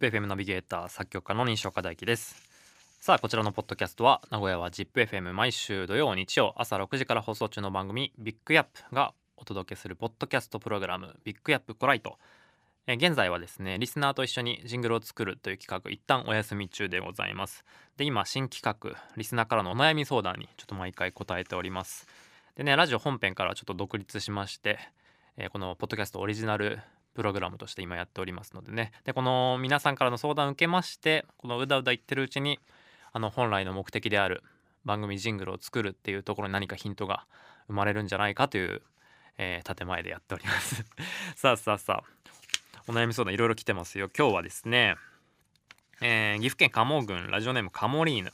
ZIPFM ナビゲーター作曲家の西岡大樹です。さあこちらのポッドキャストは名古屋は ZIPFM 毎週土曜日曜朝6時から放送中の番組ビッグヤップがお届けするポッドキャストプログラムビッグヤップコライト。え現在はですねリスナーと一緒にジングルを作るという企画一旦お休み中でございます。で今新企画リスナーからのお悩み相談にちょっと毎回答えております。でねラジオ本編からちょっと独立しまして、えー、このポッドキャストオリジナルプログラムとして今やっておりますのでね。でこの皆さんからの相談を受けましてこのうだうだ言ってるうちにあの本来の目的である番組ジングルを作るっていうところに何かヒントが生まれるんじゃないかという、えー、建前でやっております。さあさあさあ。お悩み相談いろいろ来てますよ。今日はですね、えー、岐阜県鴨郡ラジオネームカモリーヌ、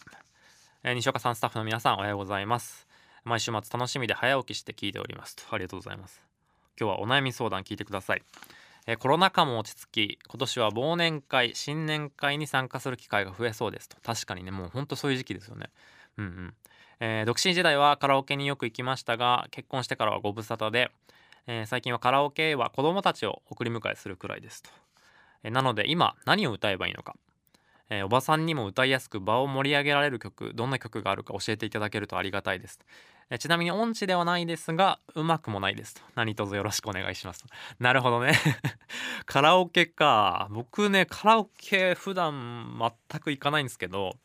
えー、西岡さんスタッフの皆さんおはようございます。毎週末楽しみで早起きして聞いておりますと。ありがとうございます。今日はお悩み相談聞いてください。え、コロナ禍も落ち着き今年は忘年会新年会に参加する機会が増えそうですと。確かにねもうほんとそういう時期ですよね。うんうん。えー、独身時代はカラオケによく行きましたが結婚してからはご無沙汰で、えー、最近はカラオケは子供たちを送り迎えするくらいですと、えー、なので今何を歌えばいいのか、えおばさんにも歌いやすく場を盛り上げられる曲どんな曲があるか教えていただけるとありがたいです。えちなみに音痴ではないですがうまくもないですと。何卒よろしくお願いしますと。なるほどね。カラオケか。僕ねカラオケ普段全く行かないんですけど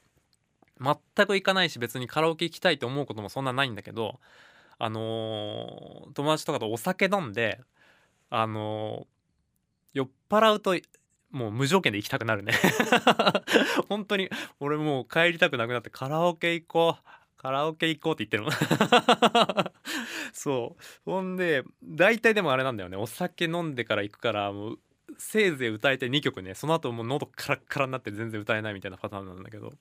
全く行かないし別にカラオケ行きたいと思うこともそんなないんだけどあのー、友達とかとお酒飲んであのー、酔っ払うともう無条件で行きたくなるね。本当に俺もう帰りたくなくなってカラオケ行こう。カラオケ行こうって言ってるの。そう。ほんで大体でもあれなんだよね。お酒飲んでから行くからもうせいぜい歌えて2曲ね。その後もう喉カラッカラになって全然歌えないみたいなパターンなんだけど。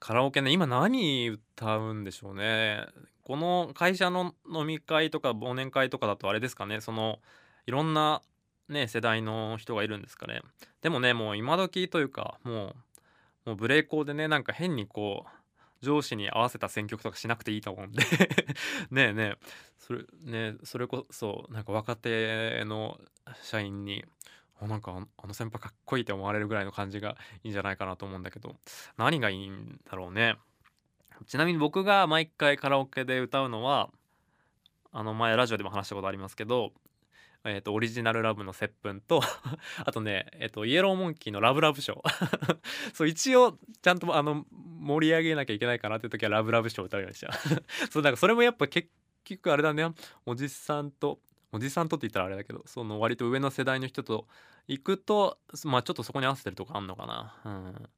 カラオケね今何歌うんでしょうね。この会社の飲み会とか忘年会とかだとあれですかね。そのいろんなね世代の人がいるんですかね。でもねもう今時というかもうもうブレイコーでねなんか変にこう上司に合わせた選曲とかしなくていいと思うんで。ねえねえ。それねそれこそなんか若手の社員になんかあの先輩かっこいいって思われるぐらいの感じがいいんじゃないかなと思うんだけど。何がいいんだろうね。ちなみに僕が毎回カラオケで歌うのはあの前ラジオでも話したことありますけどえーと、オリジナルラブの接吻と あとね、えーと、イエローモンキーのラブラブショー。そう一応ちゃんとあの盛り上げなきゃいけないかなっていう時はラブラブショーを歌うようにしちゃう。そうだかそれもやっぱ結局あれだね。おじさんとおじさんとって言ったらあれだけどその割と上の世代の人と行くとまあちょっとそこに合わせてるとこあんのかな。うん。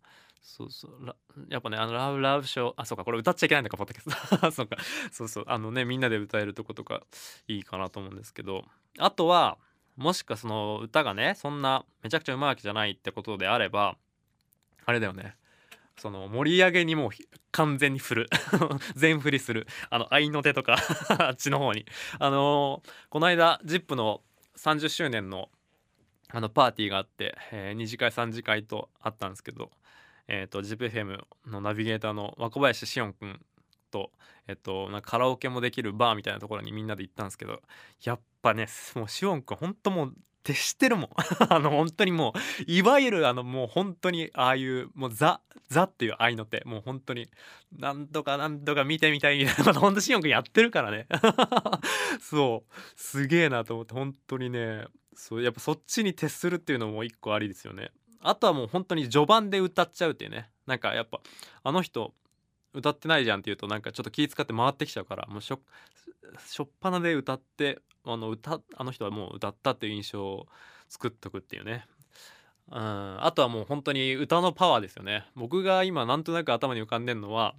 そうそう。やっぱねあのラブラブショーあそうかこれ歌っちゃいけないんだかポッドキャスト。そうか。そうそう。あのねみんなで歌えるとことかいいかなと思うんですけど。あとはもしかその歌がねそんなめちゃくちゃうまいわけじゃないってことであればあれだよね。その盛り上げにもう完全に振る。全振りする。あの合いの手とか あっちの方に。あのー、この間 ZIP の30周年のあのパーティーがあって、えー、2次会3次会とあったんですけどえーと、ZIPFM のナビゲーターの若林しおんくんと、えっと、なんかカラオケもできるバーみたいなところにみんなで行ったんですけどやっぱねもうしおんくんほんともう徹してるもん。あの本当にもういわゆるあのもう本当にああいうもうザザっていう愛の手。もう本当になんとかなんとか見てみたいみたいな。ことほんとしおんくんやってるからね。そう。すげえなと思って本当にねそうやっぱそっちに徹するっていうのも一個ありですよね。あとはもう本当に序盤で歌っちゃうっていうね。なんかやっぱあの人歌ってないじゃんっていうとなんかちょっと気使って回ってきちゃうからもうしょっぱなで歌ってあの歌あの人はもう歌ったっていう印象を作っとくっていうね。うん。あとはもう本当に歌のパワーですよね。僕が今なんとなく頭に浮かんでるのは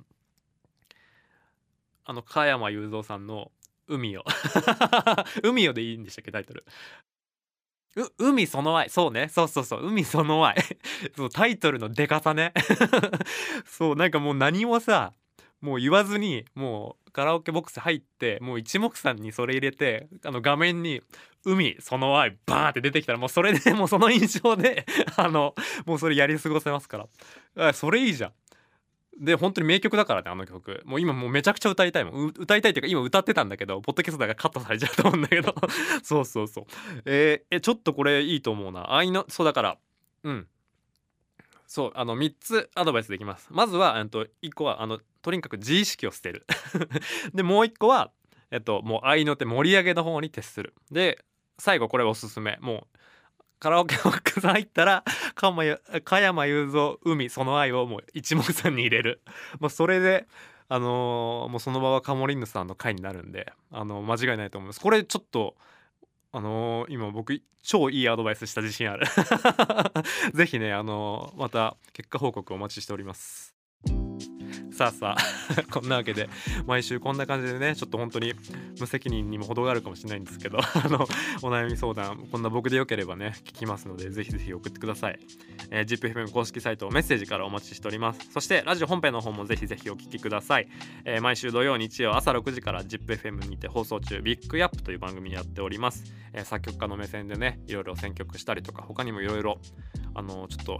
あの加山雄三さんの「海よ」「海よ」でいいんでしたっけタイトル。海その愛。そうね。そうそうそう。海その愛。そうタイトルのでかさね。そうなんかもう何もさもう言わずにもうカラオケボックス入ってもう一目散にそれ入れてあの画面に「海その愛」バーンって出てきたらもうそれでもうその印象であのもうそれやり過ごせますから。それいいじゃん。で本当に名曲だからねあの曲。もう今もうめちゃくちゃ歌いたいもん。歌いたいっていうか今歌ってたんだけどポッドキャストだからカットされちゃうと思うんだけど。そうそうそう。えー、えちょっとこれいいと思うな。愛のそうだから。うん。そうあの3つアドバイスできます。まずは、えっと、1個はあのとにかく自意識を捨てる。でもう1個は、えっと、もう愛の手盛り上げの方に徹する。で最後これおすすめ。もうカラオケボックス入ったら加山雄三海その愛をもう一目散に入れる。もうそれであのー、もうその場はカモリンヌさんの回になるんで、あのー、間違いないと思います。これちょっとあのー、今僕超いいアドバイスした自信ある。是非ねあのまた結果報告お待ちしております。さあさあ こんなわけで毎週こんな感じでねちょっと本当に無責任にも程があるかもしれないんですけど あのお悩み相談こんな僕でよければね聞きますのでぜひぜひ送ってください、えー、ZIPFM 公式サイトメッセージからお待ちしております。そしてラジオ本編の方もぜひぜひお聞きください、えー、毎週土曜日曜朝6時から ZIPFM にて放送中ビッグアップという番組やっております、えー、作曲家の目線でねいろいろ選曲したりとか他にもいろいろあのちょっと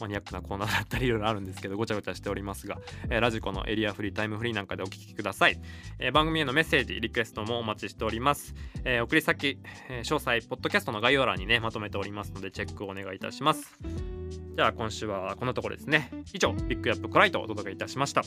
マニアックなコーナーだったりいろいろあるんですけどごちゃごちゃしておりますが、えー、ラジコのエリアフリータイムフリーなんかでお聞きください、えー、番組へのメッセージリクエストもお待ちしております、えー、送り先、え詳細ポッドキャストの概要欄にねまとめておりますのでチェックをお願いいたします。じゃあ今週はこんなところですね。以上ビッグアップコライトをお届けいたしました。